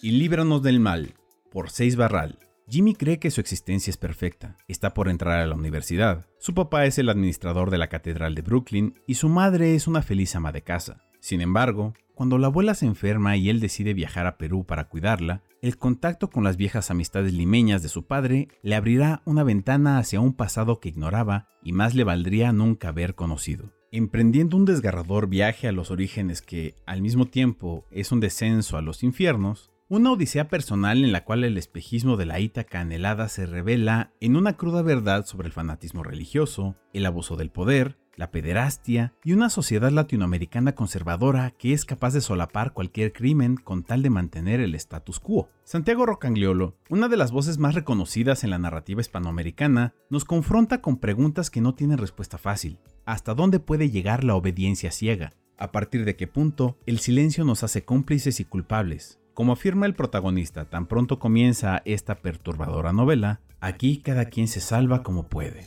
Y líbranos del mal, por Seis Barral. Jimmy cree que su existencia es perfecta. Está por entrar a la universidad. Su papá es el administrador de la Catedral de Brooklyn y su madre es una feliz ama de casa. Sin embargo, cuando la abuela se enferma y él decide viajar a Perú para cuidarla, el contacto con las viejas amistades limeñas de su padre le abrirá una ventana hacia un pasado que ignoraba y más le valdría nunca haber conocido. Emprendiendo un desgarrador viaje a los orígenes que, al mismo tiempo, es un descenso a los infiernos, una odisea personal en la cual el espejismo de la Ítaca anhelada se revela en una cruda verdad sobre el fanatismo religioso, el abuso del poder, la pederastia y una sociedad latinoamericana conservadora que es capaz de solapar cualquier crimen con tal de mantener el status quo. Santiago Rocangliolo, una de las voces más reconocidas en la narrativa hispanoamericana, nos confronta con preguntas que no tienen respuesta fácil. ¿Hasta dónde puede llegar la obediencia ciega? ¿A partir de qué punto el silencio nos hace cómplices y culpables? Como afirma el protagonista, tan pronto comienza esta perturbadora novela, aquí cada quien se salva como puede.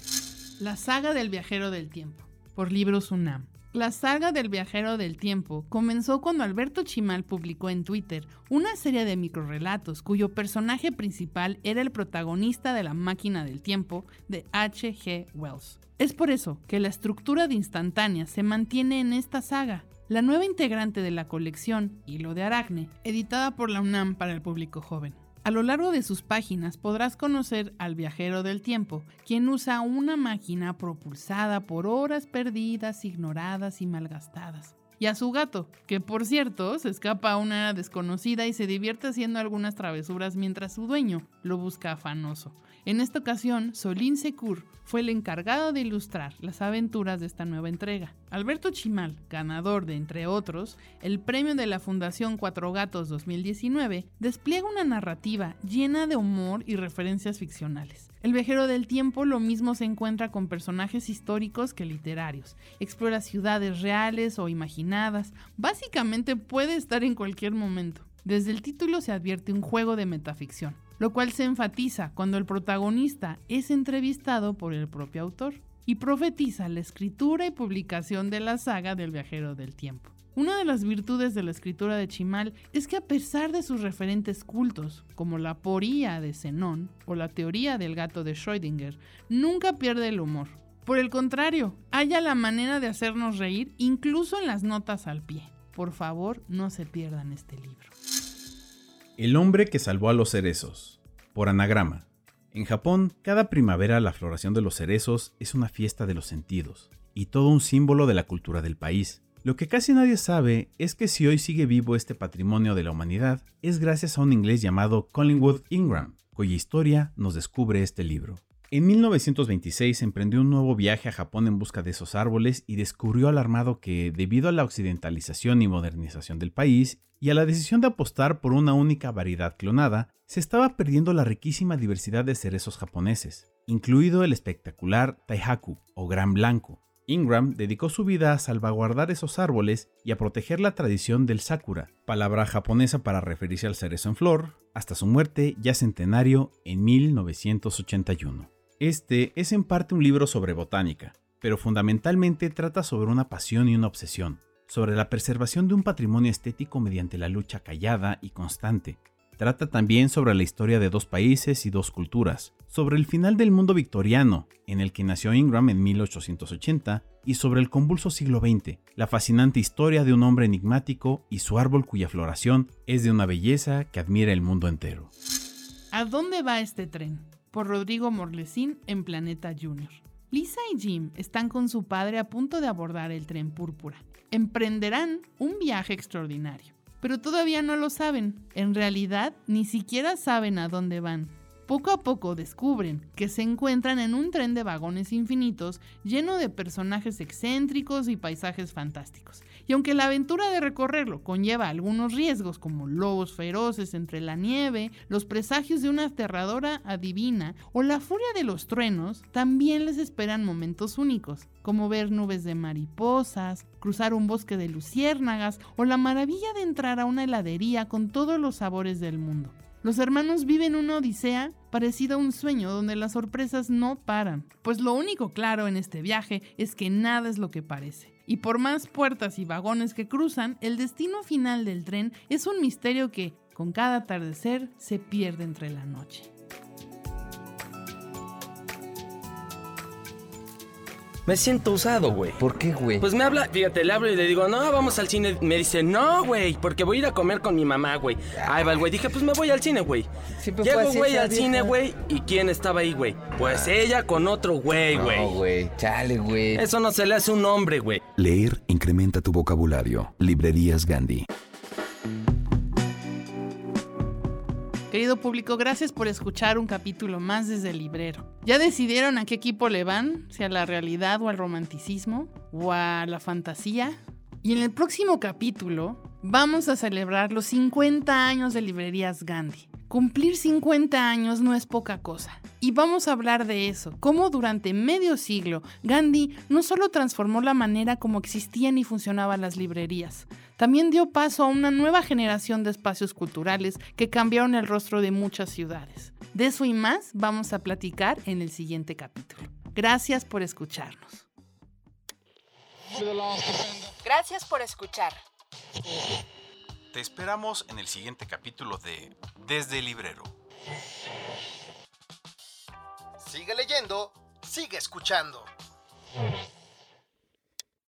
La saga del viajero del tiempo, por Libros UNAM. La saga del viajero del tiempo comenzó cuando Alberto Chimal publicó en Twitter una serie de microrelatos cuyo personaje principal era el protagonista de La máquina del tiempo de H.G. Wells. Es por eso que la estructura de instantánea se mantiene en esta saga, la nueva integrante de la colección Hilo de Aracne, editada por la UNAM para el público joven. A lo largo de sus páginas podrás conocer al viajero del tiempo, quien usa una máquina propulsada por horas perdidas, ignoradas y malgastadas. Y a su gato, que por cierto se escapa a una desconocida y se divierte haciendo algunas travesuras mientras su dueño lo busca afanoso. En esta ocasión, Solín Secur fue el encargado de ilustrar las aventuras de esta nueva entrega. Alberto Chimal, ganador de, entre otros, el premio de la Fundación Cuatro Gatos 2019, despliega una narrativa llena de humor y referencias ficcionales. El viajero del tiempo lo mismo se encuentra con personajes históricos que literarios. Explora ciudades reales o imaginadas. Básicamente puede estar en cualquier momento. Desde el título se advierte un juego de metaficción lo cual se enfatiza cuando el protagonista es entrevistado por el propio autor. y profetiza la escritura y publicación de la saga del viajero del tiempo. Una de las virtudes de la escritura de Chimal es que a pesar de sus referentes cultos, como la poría de Zenón o la teoría del gato de Schrödinger, nunca pierde el humor. Por el contrario, halla la manera de hacernos reír incluso en las notas al pie. Por favor, no se pierdan este libro. El hombre que salvó a los cerezos, por anagrama. En Japón, cada primavera la floración de los cerezos es una fiesta de los sentidos y todo un símbolo de la cultura del país. Lo que casi nadie sabe es que si hoy sigue vivo este patrimonio de la humanidad es gracias a un inglés llamado Collingwood Ingram, cuya historia nos descubre este libro. En 1926 emprendió un nuevo viaje a Japón en busca de esos árboles y descubrió alarmado que, debido a la occidentalización y modernización del país y a la decisión de apostar por una única variedad clonada, se estaba perdiendo la riquísima diversidad de cerezos japoneses, incluido el espectacular Taihaku o Gran Blanco, Ingram dedicó su vida a salvaguardar esos árboles y a proteger la tradición del sakura, palabra japonesa para referirse al cerezo en flor, hasta su muerte ya centenario en 1981. Este es en parte un libro sobre botánica, pero fundamentalmente trata sobre una pasión y una obsesión, sobre la preservación de un patrimonio estético mediante la lucha callada y constante, Trata también sobre la historia de dos países y dos culturas, sobre el final del mundo victoriano, en el que nació Ingram en 1880, y sobre el convulso siglo XX, la fascinante historia de un hombre enigmático y su árbol cuya floración es de una belleza que admira el mundo entero. ¿A dónde va este tren? Por Rodrigo Morlesín en Planeta Junior. Lisa y Jim están con su padre a punto de abordar el tren púrpura. Emprenderán un viaje extraordinario pero todavía no lo saben. En realidad, ni siquiera saben a dónde van. Poco a poco descubren que se encuentran en un tren de vagones infinitos lleno de personajes excéntricos y paisajes fantásticos. Y aunque la aventura de recorrerlo conlleva algunos riesgos como lobos feroces entre la nieve, los presagios de una aterradora adivina o la furia de los truenos, también les esperan momentos únicos, como ver nubes de mariposas, cruzar un bosque de luciérnagas o la maravilla de entrar a una heladería con todos los sabores del mundo. Los hermanos viven una odisea parecida a un sueño donde las sorpresas no paran, pues lo único claro en este viaje es que nada es lo que parece. Y por más puertas y vagones que cruzan, el destino final del tren es un misterio que, con cada atardecer, se pierde entre la noche. Me siento usado, güey. ¿Por qué, güey? Pues me habla, fíjate, le hablo y le digo, no, vamos al cine. Me dice, no, güey, porque voy a ir a comer con mi mamá, güey. Ahí va el güey. Dije, pues me voy al cine, güey. Llego, güey, al cine, güey. ¿Y quién estaba ahí, güey? Pues ah. ella con otro güey, güey. No, güey. Chale, güey. Eso no se le hace un hombre, güey. Leer incrementa tu vocabulario. Librerías Gandhi. Querido público, gracias por escuchar un capítulo más desde el librero. ¿Ya decidieron a qué equipo le van? ¿Si a la realidad o al romanticismo? ¿O a la fantasía? Y en el próximo capítulo vamos a celebrar los 50 años de Librerías Gandhi. Cumplir 50 años no es poca cosa. Y vamos a hablar de eso, cómo durante medio siglo Gandhi no solo transformó la manera como existían y funcionaban las librerías, también dio paso a una nueva generación de espacios culturales que cambiaron el rostro de muchas ciudades. De eso y más vamos a platicar en el siguiente capítulo. Gracias por escucharnos. Gracias por escuchar. Te esperamos en el siguiente capítulo de Desde el Librero. Sigue leyendo, sigue escuchando.